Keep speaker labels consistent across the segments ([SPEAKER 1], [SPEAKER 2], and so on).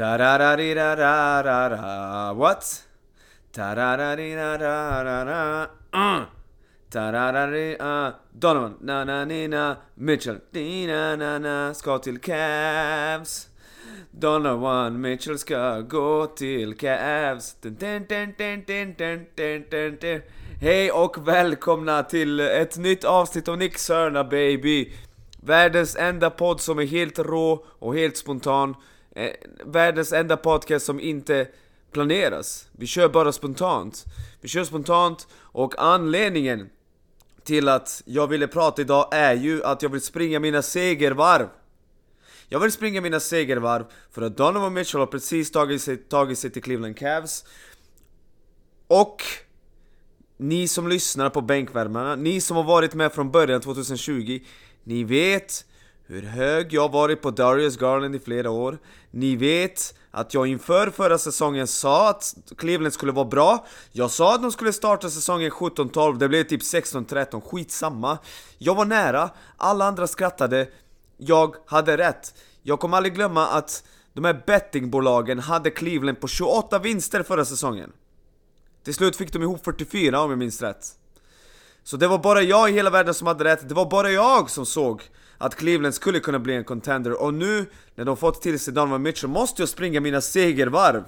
[SPEAKER 1] Tarararira-ra-ra-ra. What? Tarararira-ra-ra-ra. Uh. Tararari, uh. Donovan, na-na-ni-na, Mitchell, na-na-na, ska till Cavs. Donovan Mitchell ska gå till Cavs. Hej och välkomna till ett nytt avsnitt av Nick Sörna baby. Världens enda podd som är helt rå och helt spontan. Eh, världens enda podcast som inte planeras. Vi kör bara spontant. Vi kör spontant och anledningen till att jag ville prata idag är ju att jag vill springa mina segervarv. Jag vill springa mina segervarv för att Donovan Mitchell har precis tagit sig, tagit sig till Cleveland Cavs. Och ni som lyssnar på bänkvärmarna, ni som har varit med från början 2020, ni vet hur hög jag varit på Darius Garland i flera år. Ni vet att jag inför förra säsongen sa att Cleveland skulle vara bra. Jag sa att de skulle starta säsongen 17-12, det blev typ 16-13, skitsamma. Jag var nära, alla andra skrattade, jag hade rätt. Jag kommer aldrig glömma att de här bettingbolagen hade Cleveland på 28 vinster förra säsongen. Till slut fick de ihop 44 om jag minns rätt. Så det var bara jag i hela världen som hade rätt, det var bara jag som såg att Cleveland skulle kunna bli en contender och nu när de fått till sig Donovan Mitchell måste jag springa mina segervarv.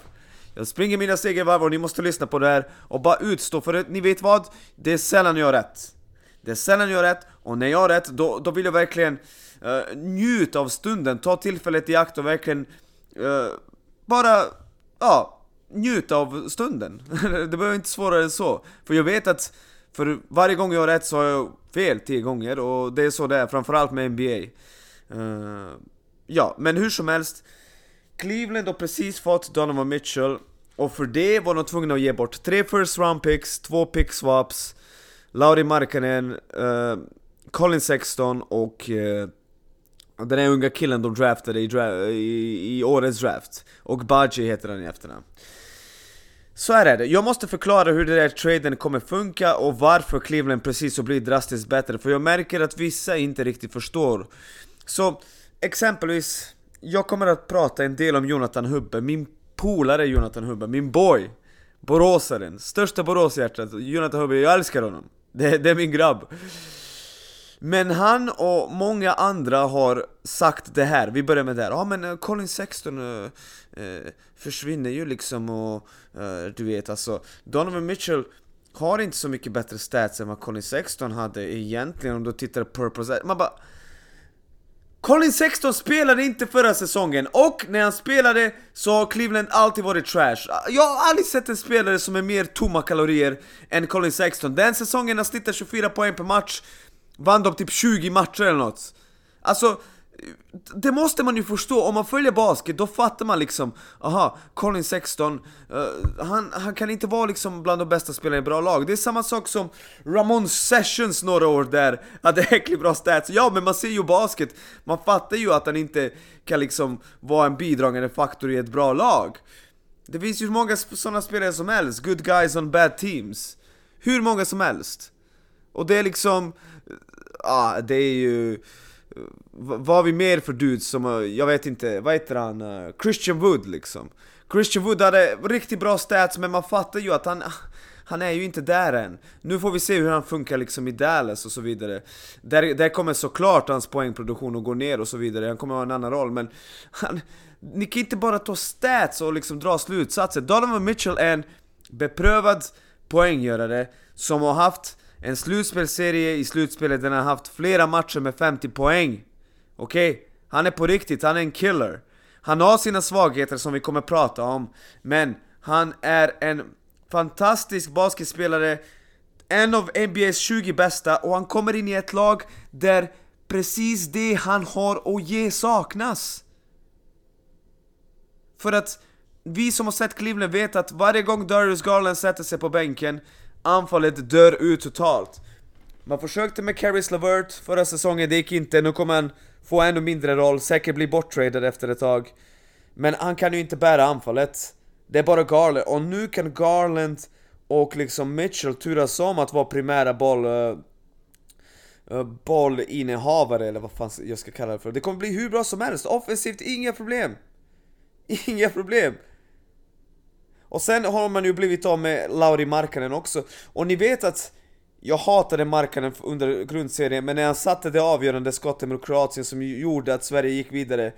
[SPEAKER 1] Jag springer mina segervarv och ni måste lyssna på det här och bara utstå för att ni vet vad? Det är sällan jag har rätt. Det är sällan jag har rätt och när jag har rätt då, då vill jag verkligen uh, njuta av stunden, ta tillfället i akt och verkligen uh, bara, ja, njuta av stunden. det behöver inte svårare än så. För jag vet att för varje gång jag har rätt så har jag fel tio gånger och det är så det är, framförallt med NBA. Uh, eh, ja, men hur som helst. Cleveland har precis fått Donovan Mitchell och för det var de tvungna att ge bort tre first round picks, två pick swaps, Lauri Markkanen, uh, Colin Sexton och uh, den här unga killen de draftade i, dra i, i årets draft. Och Baji heter han i efternamn. Så här är det, jag måste förklara hur den där traden kommer funka och varför Cleveland precis har blivit drastiskt bättre, för jag märker att vissa inte riktigt förstår. Så, exempelvis, jag kommer att prata en del om Jonathan Hubbe, min polare Jonathan Hubbe, min boy! Boråsaren, största Boråshjärtat, Jonathan Hubbe, jag älskar honom! Det, det är min grabb! Men han och många andra har sagt det här, vi börjar med det här. Ja men eh, Colin Sexton uh, uh, försvinner ju liksom och uh, du vet alltså Donovan Mitchell har inte så mycket bättre stats än vad Colin Sexton hade egentligen om du tittar på purpose. Man bara... Colin Sexton spelade inte förra säsongen och när han spelade så har Cleveland alltid varit trash. Jag har aldrig sett en spelare som är mer tomma kalorier än Colin Sexton. Den säsongen han snittar 24 poäng per match Vann de typ 20 matcher eller nåt. Alltså, det måste man ju förstå, om man följer basket då fattar man liksom Aha, Colin Sexton, uh, han, han kan inte vara liksom bland de bästa spelarna i bra lag. Det är samma sak som Ramon Sessions några år där, hade äckligt bra stats. Ja men man ser ju basket, man fattar ju att han inte kan liksom vara en bidragande faktor i ett bra lag. Det finns ju hur många sådana spelare som helst, good guys on bad teams. Hur många som helst. Och det är liksom ah, det är ju... Vad har vi mer för dudes som, jag vet inte, vad heter han? Eh, Christian Wood liksom. Christian Wood hade riktigt bra stats men man fattar ju att han, han är ju inte där än. Nu får vi se hur han funkar liksom i Dallas och så vidare. Där, där kommer såklart hans poängproduktion att gå ner och så vidare, han kommer ha en annan roll men han, ni kan inte bara ta stats och liksom dra slutsatser. Donovan Mitchell är en beprövad poänggörare som har haft en slutspelserie i slutspelet där han har haft flera matcher med 50 poäng. Okej? Okay? Han är på riktigt, han är en killer. Han har sina svagheter som vi kommer prata om, men han är en fantastisk basketspelare, en av NBA's 20 bästa och han kommer in i ett lag där precis det han har att ge saknas. För att vi som har sett Cleveland vet att varje gång Darius Garland sätter sig på bänken Anfallet dör ut totalt. Man försökte med Caris Lavert förra säsongen, det gick inte. Nu kommer han få ännu mindre roll, säkert bli borttradad efter ett tag. Men han kan ju inte bära anfallet. Det är bara Garland, och nu kan Garland och liksom Mitchell turas om att vara primära boll... Uh, bollinnehavare eller vad fan jag ska kalla det för. Det kommer bli hur bra som helst, offensivt inga problem. Inga problem! Och sen har man ju blivit av med Lauri Markkanen också, och ni vet att jag hatade Markkanen under grundserien, men när han satte det avgörande skottet mot Kroatien som gjorde att Sverige gick vidare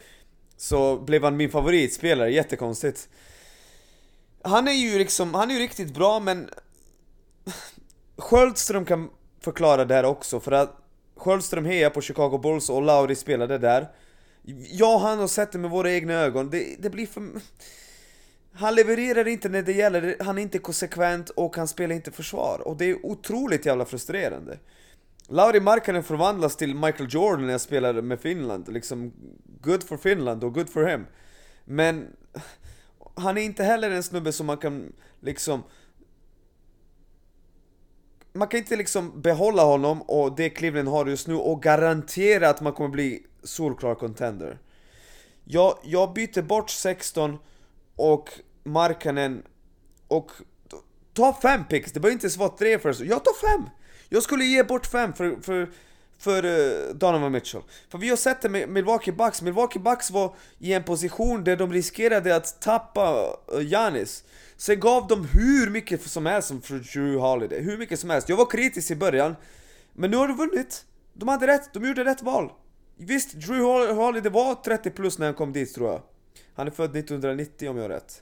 [SPEAKER 1] Så blev han min favoritspelare, jättekonstigt. Han är ju liksom, han är ju riktigt bra men Sköldström kan förklara det här också, för att Sköldström hejar på Chicago Bulls och Lauri spelade där. Jag och han har sett det med våra egna ögon, det, det blir för... Han levererar inte när det gäller, han är inte konsekvent och han spelar inte försvar. Och det är otroligt jävla frustrerande. Lauri Markkanen förvandlas till Michael Jordan när jag spelar med Finland, liksom good for Finland och good for him. Men han är inte heller en snubbe som man kan liksom man kan inte liksom behålla honom och det Cleveland har just nu och garantera att man kommer bli solklar contender. Jag, jag byter bort 16 och Markkanen och ta fem picks, det behöver inte ens vara tre först. Jag tar fem! Jag skulle ge bort fem för, för, för uh, Donovan Mitchell. För vi har sett det med Milwaukee Bucks, Milwaukee Bucks var i en position där de riskerade att tappa eh, Janis. Sen gav de hur mycket som helst som för Drew Holiday, hur mycket som helst. Jag var kritisk i början, men nu har de vunnit. De hade rätt, de gjorde rätt val. Visst, Drew Holiday var 30 plus när han kom dit tror jag. Han är född 1990 om jag har rätt.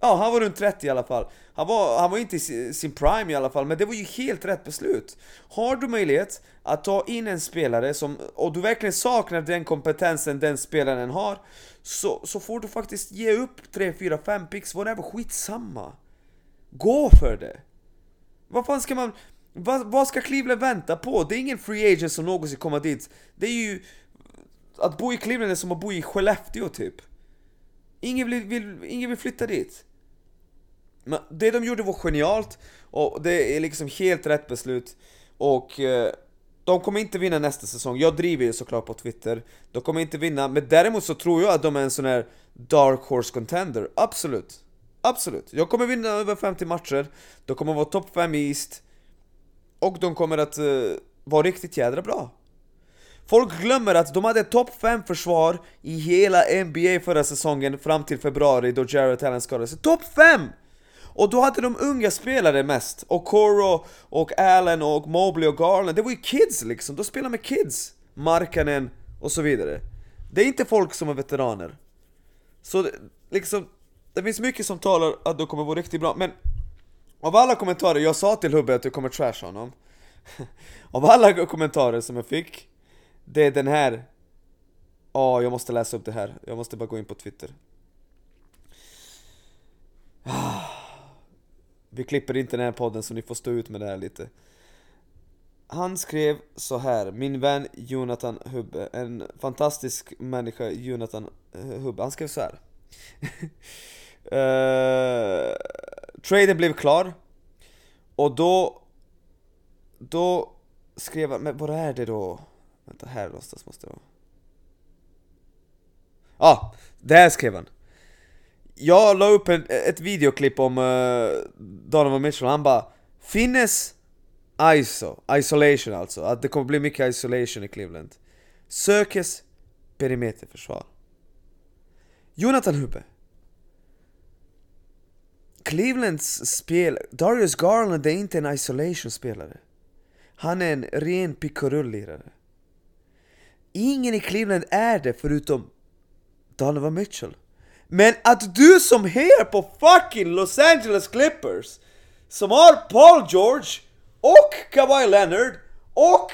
[SPEAKER 1] Ja, han var runt 30 i alla fall. Han var, han var inte i sin prime i alla fall, men det var ju helt rätt beslut. Har du möjlighet att ta in en spelare som, och du verkligen saknar den kompetensen den spelaren har, så, så får du faktiskt ge upp 3, 4, 5 pix, whatever, skitsamma. Gå för det! Vad fan ska man... Vad, vad ska Cleveland vänta på? Det är ingen free agent som någonsin kommer dit. Det är ju... Att bo i Cleveland är som att bo i Skellefteå typ. Ingen vill, vill, ingen vill flytta dit. Men det de gjorde var genialt, och det är liksom helt rätt beslut. Och eh, de kommer inte vinna nästa säsong, jag driver ju såklart på Twitter. De kommer inte vinna, men däremot så tror jag att de är en sån här Dark Horse Contender, absolut. Absolut. Jag kommer vinna över 50 matcher, de kommer vara topp 5 i East, och de kommer att uh, vara riktigt jädra bra. Folk glömmer att de hade topp 5 försvar i hela NBA förra säsongen fram till februari då Jarrett Allen skadade sig. Topp 5! Och då hade de unga spelare mest, och Coro och Allen och Mobley och Garland, det var ju kids liksom, de spelade med kids! Markanen och så vidare. Det är inte folk som är veteraner. Så det, liksom, det finns mycket som talar att de kommer vara riktigt bra, men av alla kommentarer, jag sa till Hubbe att du kommer trasha honom. av alla kommentarer som jag fick, det är den här. Ja, oh, jag måste läsa upp det här. Jag måste bara gå in på Twitter. Ah. Vi klipper inte den här podden så ni får stå ut med det här lite. Han skrev så här, min vän Jonathan Hubbe, en fantastisk människa, Jonathan Hubbe, han skrev så här. uh, traden blev klar, och då, då skrev han, men vad är det då? Vänta, här någonstans måste det vara. Ja, ah, det här skrev han. Jag la upp en, ett videoklipp om uh, Donovan Mitchell, han bara Finnes ISO, isolation alltså, att det kommer bli mycket isolation i Cleveland Sökes perimeterförsvar Jonathan Hubbe Clevelands spel, Darius Garland är inte en isolation-spelare Han är en ren picorulli-lirare. Ingen i Cleveland är det förutom Donovan Mitchell. Men att du som hejar på fucking Los Angeles Clippers som har Paul George och Kawhi Leonard och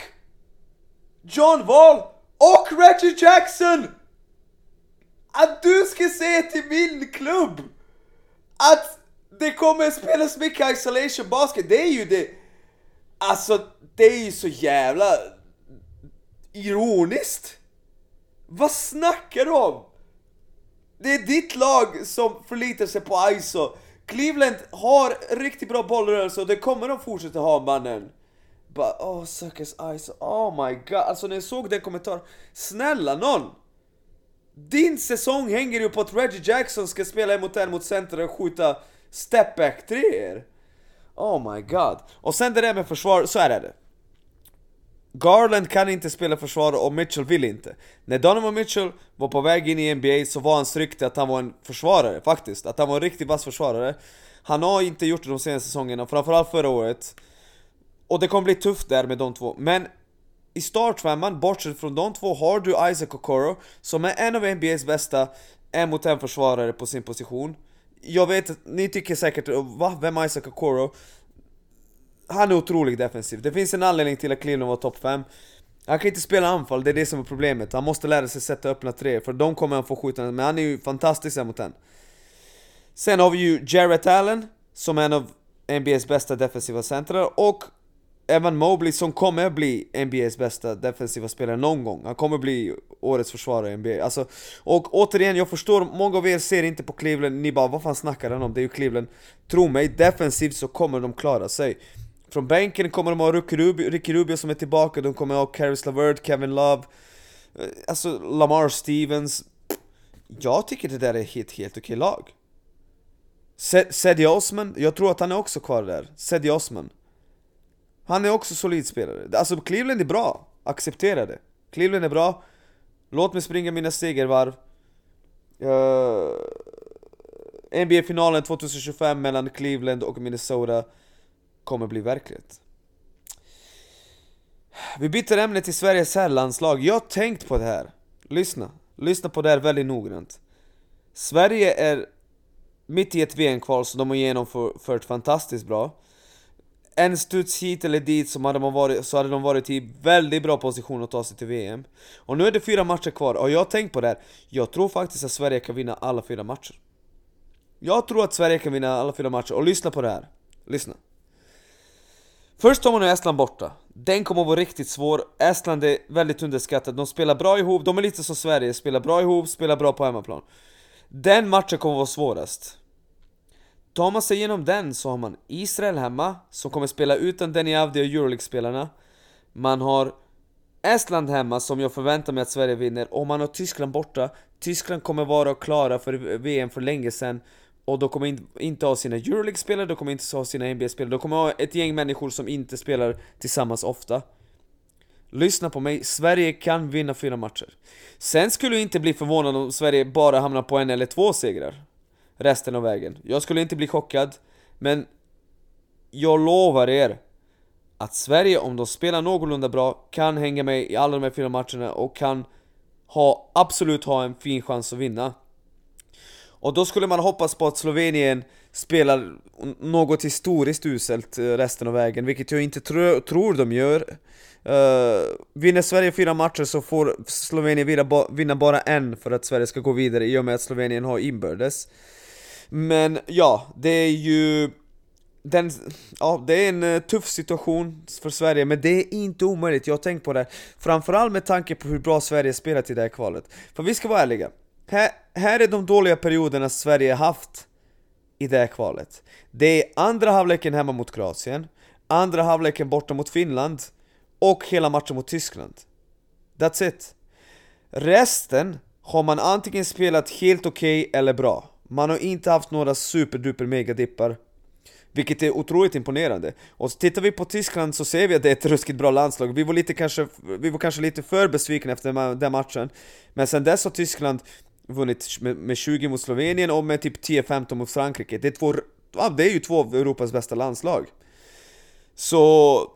[SPEAKER 1] John Wall och Reggie Jackson att du ska säga till min klubb att det kommer spelas mycket isolation basket, det är ju det Alltså, det är ju så jävla ironiskt! Vad snackar du om? Det är ditt lag som förlitar sig på ISO. Cleveland har riktigt bra bollrörelse och det kommer de fortsätta ha mannen. Bara, åh, oh, suckers ISO, oh my god. Alltså när jag såg den kommentaren, snälla någon! Din säsong hänger ju på att Reggie Jackson ska spela emot en mot center och skjuta Step back treor. Oh my god. Och sen det där med försvar, så är det. Garland kan inte spela försvar och Mitchell vill inte. När Donovan Mitchell var på väg in i NBA så var hans rykte att han var en försvarare, faktiskt. Att han var en riktigt vass försvarare. Han har inte gjort det de senaste säsongerna, framförallt förra året. Och det kommer bli tufft där med de två. Men i startfemman, bortsett från de två, har du Isaac Okoro, som är en av NBA's bästa en mot en försvarare på sin position. Jag vet att ni tycker säkert va? Vem är Isaac Okoro? Han är otroligt defensiv. Det finns en anledning till att Cleveland var topp 5. Han kan inte spela anfall, det är det som är problemet. Han måste lära sig sätta öppna tre, för de kommer han få skjuta, men han är ju fantastisk mot en. Sen har vi ju Jarrett Allen, som är en av NBA's bästa defensiva centrar, och Evan Mobley som kommer bli NBA's bästa defensiva spelare någon gång. Han kommer bli årets försvarare i NBA. Alltså, och återigen, jag förstår, många av er ser inte på Cleveland, ni bara vad fan snackar han om? Det är ju Cleveland. Tro mig, defensivt så kommer de klara sig. Från bänken kommer de ha Ricky Rubio, Ricky Rubio som är tillbaka, de kommer ha Caris LeVert, Kevin Love, eh, alltså Lamar Stevens. Jag tycker det där är ett helt, helt okej lag. Sedi Osman, jag tror att han är också kvar där. Sedi Osman. Han är också solid spelare. Alltså Cleveland är bra, acceptera det. Cleveland är bra, låt mig springa mina segervarv. Uh, NBA-finalen 2025 mellan Cleveland och Minnesota kommer bli verklighet. Vi byter ämne till Sveriges herrlandslag. Jag har tänkt på det här. Lyssna. Lyssna på det här väldigt noggrant. Sverige är mitt i ett VM-kval som de har genomfört fantastiskt bra en studs hit eller dit så hade, man varit, så hade de varit i väldigt bra position att ta sig till VM Och nu är det fyra matcher kvar, och jag har tänkt på det här Jag tror faktiskt att Sverige kan vinna alla fyra matcher Jag tror att Sverige kan vinna alla fyra matcher, och lyssna på det här Lyssna Först har man nu Estland borta. Den kommer att vara riktigt svår, Estland är väldigt underskattat, de spelar bra ihop, de är lite som Sverige, spelar bra ihop, spelar bra på hemmaplan. Den matchen kommer att vara svårast. Tar man sig igenom den så har man Israel hemma, som kommer spela utan Denny Avdi och Euroleague-spelarna. Man har Estland hemma, som jag förväntar mig att Sverige vinner, och man har Tyskland borta. Tyskland kommer vara klara för VM för länge sedan, och de kommer inte ha sina Euroleague-spelare, de kommer inte ha sina NBA-spelare, de kommer ha ett gäng människor som inte spelar tillsammans ofta. Lyssna på mig, Sverige kan vinna fyra matcher. Sen skulle jag inte bli förvånad om Sverige bara hamnar på en eller två segrar resten av vägen. Jag skulle inte bli chockad, men jag lovar er att Sverige, om de spelar någorlunda bra, kan hänga med i alla de här fyra matcherna och kan ha, absolut ha en fin chans att vinna. Och då skulle man hoppas på att Slovenien spelar något historiskt uselt eh, resten av vägen, vilket jag inte tro, tror de gör. Uh, vinner Sverige fyra matcher så får Slovenien vinna, vinna bara en för att Sverige ska gå vidare i och med att Slovenien har inbördes. Men ja, det är ju... Den, ja, det är en uh, tuff situation för Sverige, men det är inte omöjligt, jag har tänkt på det Framförallt med tanke på hur bra Sverige spelat i det här kvalet För vi ska vara ärliga, här, här är de dåliga perioderna Sverige haft i det här kvalet Det är andra halvleken hemma mot Kroatien, andra halvleken borta mot Finland och hela matchen mot Tyskland That's it Resten har man antingen spelat helt okej okay eller bra man har inte haft några superduper megadippar vilket är otroligt imponerande. Och tittar vi på Tyskland så ser vi att det är ett ruskigt bra landslag. Vi var, lite kanske, vi var kanske lite för besvikna efter den matchen. Men sen dess har Tyskland vunnit med, 20 mot Slovenien och med typ 10-15 mot Frankrike. Det är, två, ja, det är ju två av Europas bästa landslag. Så...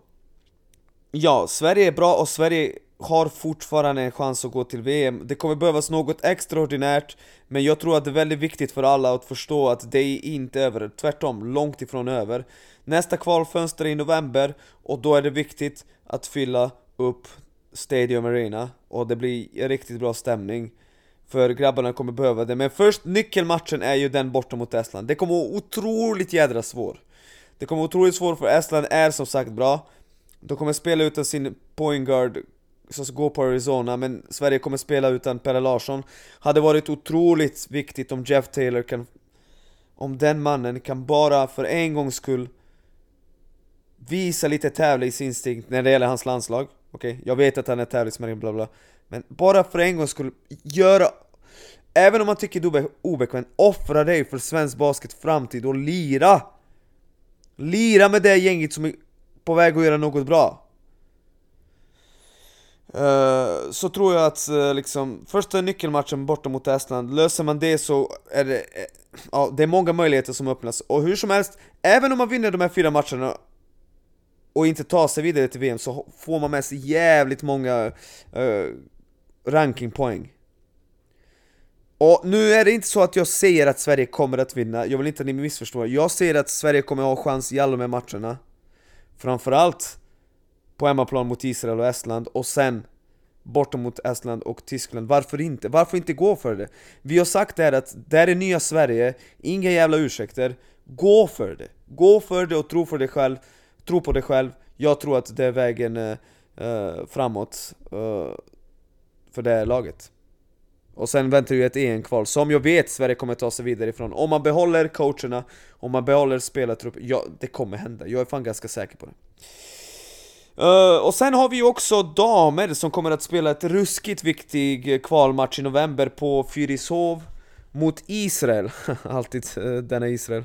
[SPEAKER 1] Ja, Sverige är bra och Sverige har fortfarande en chans att gå till VM. Det kommer behövas något extraordinärt, men jag tror att det är väldigt viktigt för alla att förstå att det är inte över, tvärtom, långt ifrån över. Nästa kvalfönster är i november, och då är det viktigt att fylla upp Stadium Arena, och det blir riktigt bra stämning. För grabbarna kommer behöva det, men först nyckelmatchen är ju den borta mot Estland. Det kommer vara otroligt jädra svår. Det kommer vara otroligt svårt för Estland är som sagt bra. De kommer spela utan sin point guard som går på Arizona, men Sverige kommer spela utan Pelle Larsson. Hade varit otroligt viktigt om Jeff Taylor kan... Om den mannen kan bara för en gångs skull visa lite tävlingsinstinkt när det gäller hans landslag. Okej, okay? jag vet att han är tävlingsmänniska bla bla. Men bara för en gångs skull, göra... Även om man tycker du är obekväm, offra dig för svensk basket framtid och lira! Lira med det gänget som är på väg att göra något bra. eh, så tror jag att eh, liksom, första nyckelmatchen borta mot Estland, löser man det så är det, eh, ja, det är många möjligheter som öppnas. Och hur som helst, även om man vinner de här fyra matcherna och inte tar sig vidare till VM så får man med sig jävligt många uh, rankingpoäng. Och nu är det inte så att jag säger att Sverige kommer att vinna, jag vill inte att ni missförstår. Jag säger att Sverige kommer att ha chans i alla de här matcherna. Framförallt på hemmaplan mot Israel och Estland och sen borta mot Estland och Tyskland. Varför inte? Varför inte gå för det? Vi har sagt det här att det här är nya Sverige, inga jävla ursäkter. Gå för det! Gå för det och tro för dig själv. Tro på dig själv. Jag tror att det är vägen uh, framåt uh, för det här laget. Och sen väntar ju ett EM-kval som jag vet Sverige kommer ta sig vidare ifrån. Om man behåller coacherna, om man behåller spelartrupp, ja det kommer hända. Jag är fan ganska säker på det. Uh, och sen har vi ju också damer som kommer att spela ett ruskigt viktig kvalmatch i november på Fyrishov mot Israel. Alltid uh, denna Israel.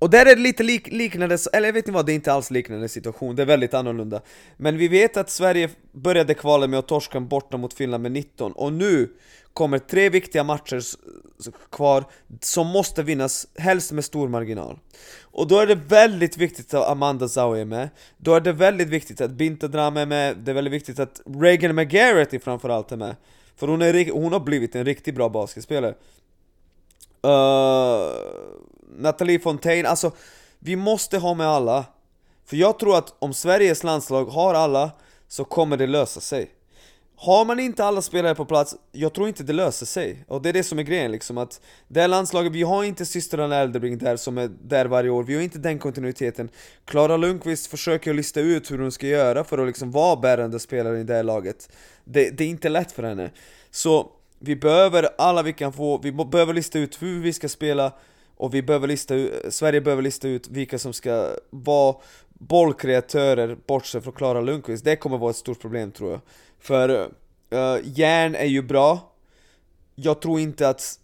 [SPEAKER 1] Och där är det lite lik liknande, eller vet ni vad, det är inte alls liknande situation, det är väldigt annorlunda. Men vi vet att Sverige började kvala med att torska borta mot Finland med 19, och nu kommer tre viktiga matcher kvar som måste vinnas, helst med stor marginal. Och då är det väldigt viktigt att Amanda Zawi är med, då är det väldigt viktigt att Binta Dram är med, det är väldigt viktigt att Reagan McGarrity framförallt är med. För hon, är, hon har blivit en riktigt bra basketspelare. Uh, Nathalie Fontaine, alltså vi måste ha med alla. För jag tror att om Sveriges landslag har alla så kommer det lösa sig. Har man inte alla spelare på plats, jag tror inte det löser sig. Och det är det som är grejen liksom, att det här landslaget, vi har inte systrarna Elderbring där som är där varje år, vi har inte den kontinuiteten. Klara Lundqvist försöker lista ut hur hon ska göra för att liksom vara bärande spelare i det här laget. Det, det är inte lätt för henne. Så vi behöver alla vi kan få, vi behöver lista ut hur vi ska spela och vi behöver lista ut, Sverige behöver lista ut vilka som ska vara bollkreatörer bortsett från Klara Lundqvist. Det kommer vara ett stort problem tror jag. För uh, järn är ju bra. Jag tror inte att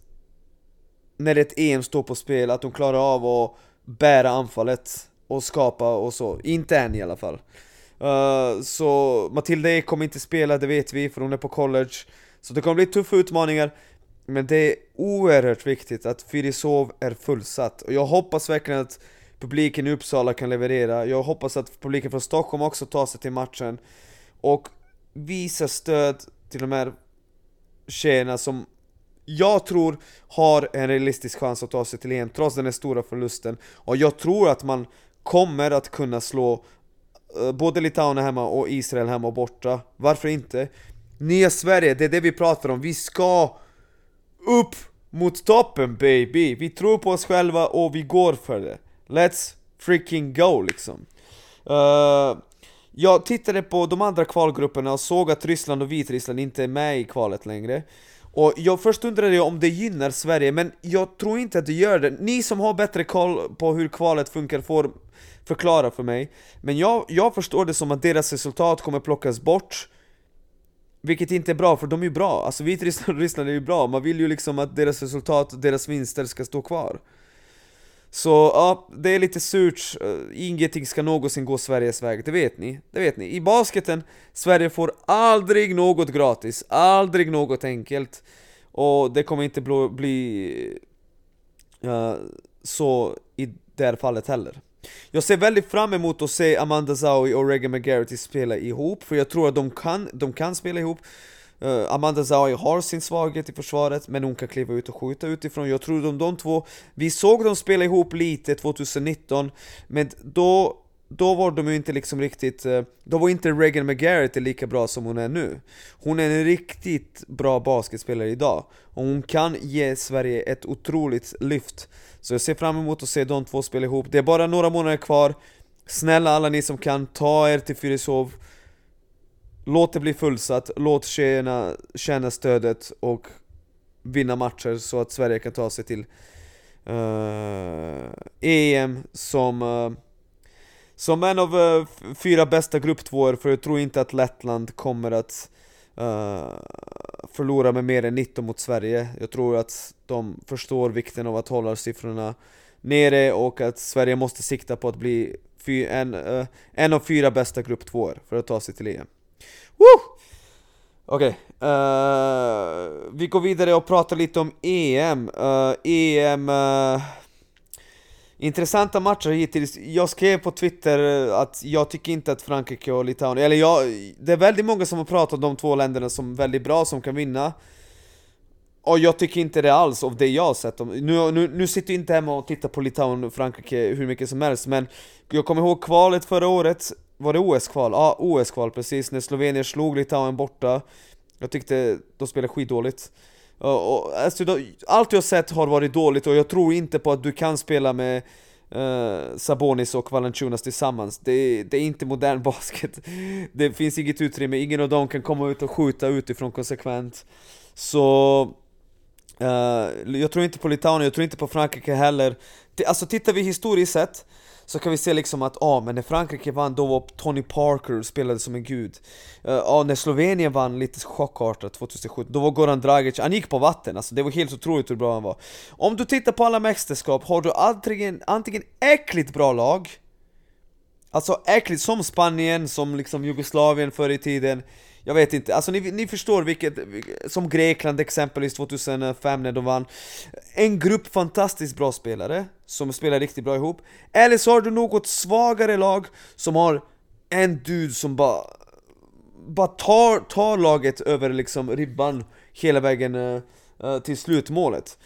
[SPEAKER 1] när ett EM står på spel att de klarar av att bära anfallet och skapa och så. Inte än i alla fall. Uh, så Matilda Ek kommer inte spela, det vet vi, för hon är på college. Så det kommer bli tuffa utmaningar. Men det är oerhört viktigt att Fyrisov är fullsatt. Och jag hoppas verkligen att publiken i Uppsala kan leverera. Jag hoppas att publiken från Stockholm också tar sig till matchen. Och visar stöd till de här tjejerna som jag tror har en realistisk chans att ta sig till EM trots den här stora förlusten. Och jag tror att man kommer att kunna slå eh, både Litauen hemma och Israel hemma och borta. Varför inte? Nya Sverige, det är det vi pratar om. Vi ska upp mot toppen baby! Vi tror på oss själva och vi går för det. Let's freaking go liksom. Uh, jag tittade på de andra kvalgrupperna och såg att Ryssland och Vitryssland inte är med i kvalet längre. Och jag först undrade jag om det gynnar Sverige, men jag tror inte att det gör det. Ni som har bättre koll på hur kvalet funkar får förklara för mig. Men jag, jag förstår det som att deras resultat kommer plockas bort vilket inte är bra, för de är ju bra. Alltså Vitryssland och Ryssland är ju bra, man vill ju liksom att deras resultat, deras vinster ska stå kvar. Så ja, det är lite surt, eh, ingenting ska någonsin gå Sveriges väg, det vet ni. Det vet ni. I basketen, Sverige får aldrig något gratis, aldrig något enkelt. Och det kommer inte bli uh, så i det här fallet heller. Jag ser väldigt fram emot att se Amanda Zawi och Regan McGarity spela ihop, för jag tror att de kan, de kan spela ihop. Uh, Amanda Zawi har sin svaghet i försvaret, men hon kan kliva ut och skjuta utifrån. Jag tror de, de två, vi såg dem spela ihop lite 2019, men då då var de ju inte liksom riktigt, eh, då var inte Regan McGarrett lika bra som hon är nu. Hon är en riktigt bra basketspelare idag, och hon kan ge Sverige ett otroligt lyft. Så jag ser fram emot att se de två spela ihop. Det är bara några månader kvar, snälla alla ni som kan, ta er till Fyrishov. Låt det bli fullsatt, låt tjejerna känna stödet och vinna matcher så att Sverige kan ta sig till eh, uh, EM som uh, som en av uh, fyra bästa grupptvåor, för jag tror inte att Lettland kommer att uh, förlora med mer än 19 mot Sverige. Jag tror att de förstår vikten av att hålla siffrorna nere och att Sverige måste sikta på att bli en, uh, en av fyra bästa grupptvåor för att ta sig till EM. Woo! Okej, okay. uh, vi går vidare och pratar lite om EM. Uh, EM... Uh, intressanta matcher hittills. Jag skrev på Twitter eh, att jag tycker inte att Frankrike och Litauen, eller jag, det är väldigt många som har pratat om de två länderna som väldigt bra, som kan vinna. Och jag tycker inte det alls av det jag har sett. Nu, nu, nu sitter jag inte hemma och tittar på Litauen och Frankrike hur mycket som helst, men jag kommer ihåg kvalet förra året, var det OS-kval? Ja, OS-kval precis, när Slovenien slog Litauen borta Jag tyckte de spelade skitdåligt och, och, alltså, då, Allt jag sett har varit dåligt och jag tror inte på att du kan spela med uh, Sabonis och Valanciunas tillsammans. Det, det, är inte modern basket. Det finns inget utrymme, ingen av dem kan komma ut och skjuta utifrån konsekvent. Så... Uh, jag tror inte på Litauen, jag tror inte på Frankrike heller. Alltså tittar vi historiskt sett så kan vi se liksom att ja, ah, men när Frankrike vann då var Tony Parker spelade som en gud. Eh, ja, uh, ah, när Slovenien vann lite chockartat 2017, då var Goran Dragic, han gick på vatten alltså, det var helt otroligt hur bra han var. Om du tittar på alla mästerskap har du antingen, antingen äckligt bra lag Alltså äckligt som Spanien, som liksom Jugoslavien förr i tiden jag vet inte, alltså ni, ni förstår vilket, som Grekland exempelvis 2005 när de vann. En grupp fantastiskt bra spelare, som spelar riktigt bra ihop. Eller så har du något svagare lag som har en dude som bara bara tar, tar laget över liksom ribban hela vägen uh, till slutmålet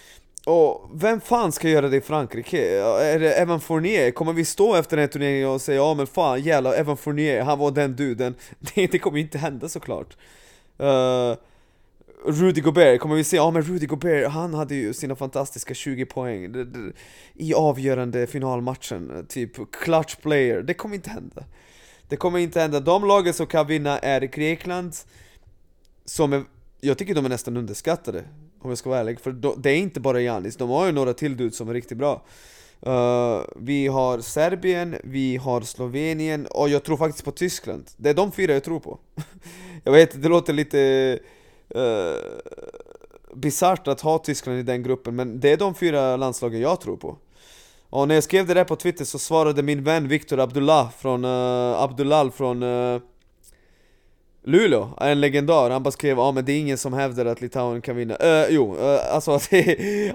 [SPEAKER 1] och vem fan ska göra det i Frankrike? Är det Evan Fournier? Kommer vi stå efter den här turneringen och säga ja men fan jävla Evan Fournier, han var den duden? Det, det kommer inte hända såklart uh, Rudy Gobert, kommer vi säga ja men Rudy Gobert, han hade ju sina fantastiska 20 poäng i avgörande finalmatchen, typ clutch player, det kommer inte hända Det kommer inte hända, de lagen som kan vinna är Grekland Som är, jag tycker de är nästan underskattade om jag ska vara ärlig, för det är inte bara Janis, de har ju några till dudes som är riktigt bra. Uh, Vi har Serbien, vi har Slovenien och jag tror faktiskt på Tyskland. Det är de fyra jag tror på. Jag vet, det låter lite uh, bisarrt att ha Tyskland i den gruppen, men det är de fyra landslagen jag tror på. Och när jag skrev det där på Twitter så svarade min vän Viktor Abdullah från, eh, uh, Abdullah från uh, Luleå, en legendar, han bara skrev ja ah, men det är ingen som hävdar att Litauen kan vinna. Uh, Jo, uh, alltså att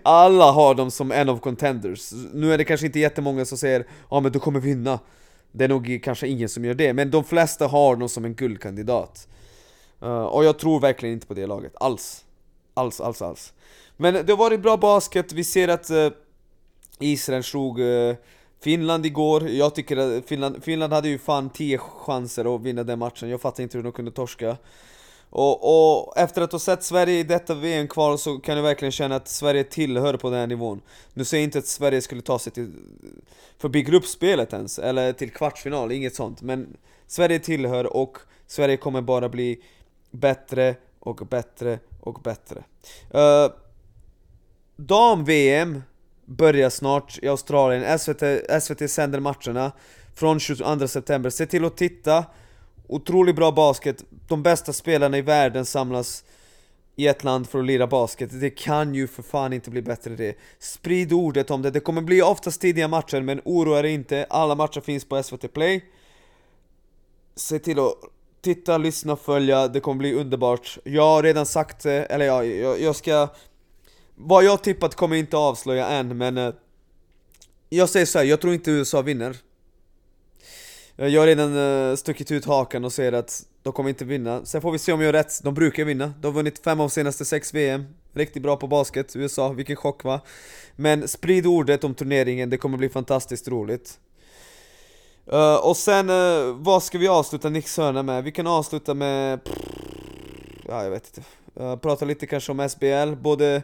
[SPEAKER 1] alla har dem som en av contenders. Nu är det kanske inte jättemånga som säger ja ah, men du kommer vinna. Det är nog kanske ingen som gör det, men de flesta har dem som en guldkandidat. Uh, Och jag tror verkligen inte på det laget, alls. Alls, alls, alls. Men det har varit bra basket, vi ser att Israel slog Finland igår, jag tycker att Finland, Finland hade ju fan 10 chanser att vinna den matchen, jag fattar inte hur de kunde torska. Och, och efter att ha sett Sverige i detta VM-kval så kan jag verkligen känna att Sverige tillhör på den här nivån. Nu säger jag inte att Sverige skulle ta sig till förbi gruppspelet ens, eller till kvartsfinal, inget sånt. Men Sverige tillhör och Sverige kommer bara bli bättre och bättre och bättre. Uh, Dam-VM börjar snart i Australien, SVT, SVT sänder matcherna från 22 september, se till att titta. Otroligt bra basket, de bästa spelarna i världen samlas i ett land för att lira basket, det kan ju för fan inte bli bättre det. Sprid ordet om det, det kommer bli oftast tidiga matcher men oroa er inte, alla matcher finns på SVT Play. Se till att titta, lyssna, följa, det kommer bli underbart. Jag har redan sagt det, eller ja, jag, jag ska vad jag tippat kommer jag inte avslöja än, men eh, Jag säger så här, jag tror inte USA vinner. Eh, jag har redan eh, stuckit ut hakan och säger att de kommer inte vinna. Sen får vi se om jag har rätt, de brukar vinna. De har vunnit fem av senaste sex VM Riktigt bra på basket, USA, vilken chock va? Men sprid ordet om turneringen, det kommer bli fantastiskt roligt. Uh, Och sen, uh, vad ska vi avsluta Nicks hörna med? Vi kan avsluta med... Ja, jag vet inte uh, Prata lite kanske om SBL, både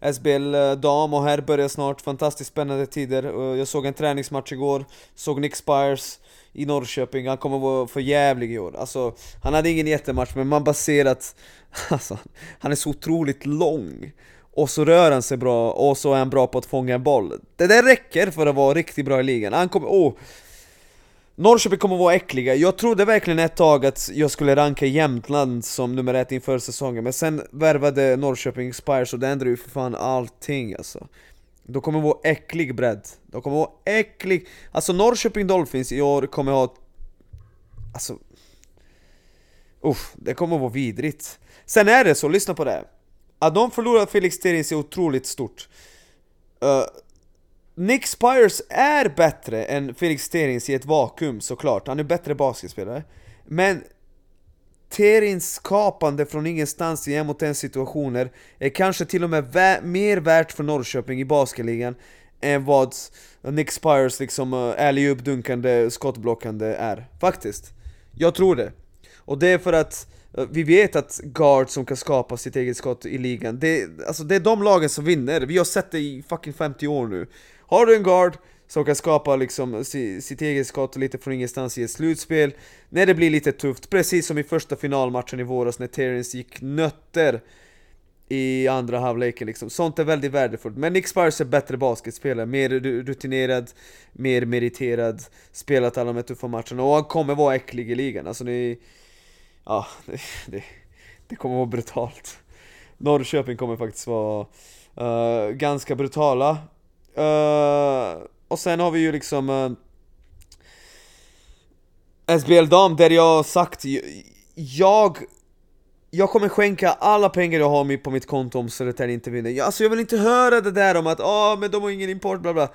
[SPEAKER 1] SBL dam och herr börjar snart, fantastiskt spännande tider. Eh, jag såg en träningsmatch igår, såg Nick Spires i Norrköping, han kommer vara för jävlig i år. Alltså, han hade ingen jättematch, men man bara ser att alltså, han är så otroligt lång. Och så rör han sig bra, och så är han bra på att fånga en boll. Det där räcker för att vara riktigt bra i ligan. Han kommer, oh, Norrköping kommer vara äckliga, jag trodde verkligen ett tag att jag skulle ranka Jämtland som nummer ett inför säsongen Men sen värvade Norrköping Spires och det ändrade ju för fan allting alltså De kommer vara äcklig bredd, de kommer vara äcklig Alltså Norrköping Dolphins i år kommer ha Alltså Uff, det kommer att vara vidrigt. Sen är det så, lyssna på det här. Att de förlorar Felix Therese är otroligt stort. Uh, Nick Spires är bättre än Felix Terins i ett vakuum såklart, han är bättre basketspelare. Men Terins skapande från ingenstans i en mot en situationer är kanske till och med vä mer värt för Norrköping i basketligan än vad Nick Spires liksom eh, uh, dunkande skottblockande är. Faktiskt. Jag tror det. Och det är för att uh, vi vet att guards som kan skapa sitt eget skott i ligan, det, alltså det är de lagen som vinner. Vi har sett det i fucking 50 år nu. Har du en guard som kan skapa liksom sitt eget skott lite från ingenstans i ett slutspel, när det blir lite tufft, precis som i första finalmatchen i våras när Terrence gick nötter i andra halvleken liksom. Sånt är väldigt värdefullt. Men Nick Spires är bättre basketspelare, mer rutinerad, mer meriterad, spelat alla de här tuffa matcherna och han kommer vara äcklig i ligan. Alltså ni... Ja, det, det, det kommer vara brutalt. Norrköping kommer faktiskt vara uh, ganska brutala. Uh, och sen har vi ju liksom eh, uh, SBL Dam där jag sagt, jag jag kommer skänka alla pengar jag har på mitt konto om Södertälje inte vinner. Alltså jag vill inte höra det där om att ah, men de har ingen import bla bla.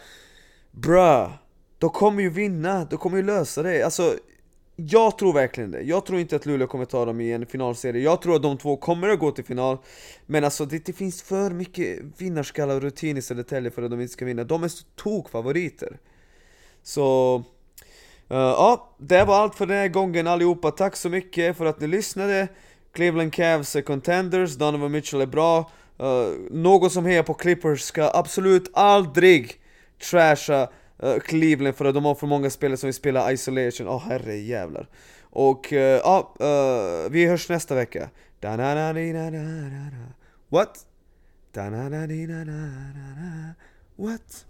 [SPEAKER 1] Bruh, de kommer ju vinna, de kommer ju lösa det. Alltså, jag tror verkligen det. Jag tror inte att Luleå kommer ta dem i en finalserie. Jag tror att de två kommer att gå till final. Men alltså det, det finns för mycket vinnarskalle och rutin i Södertälje för att de inte ska vinna. De är så tokfavoriter. Så... Uh, ja, det var allt för den här gången allihopa. Tack så mycket för att ni lyssnade. Cleveland Cavs är contenders, Donovan Mitchell är bra. Uh, någon som hejar på Clippers ska absolut aldrig trasha uh, Cleveland för att de har för många spelare som vill spela isolation. Åh oh, herre jävlar. Och uh, ja, uh, vi hörs nästa vecka. What? What?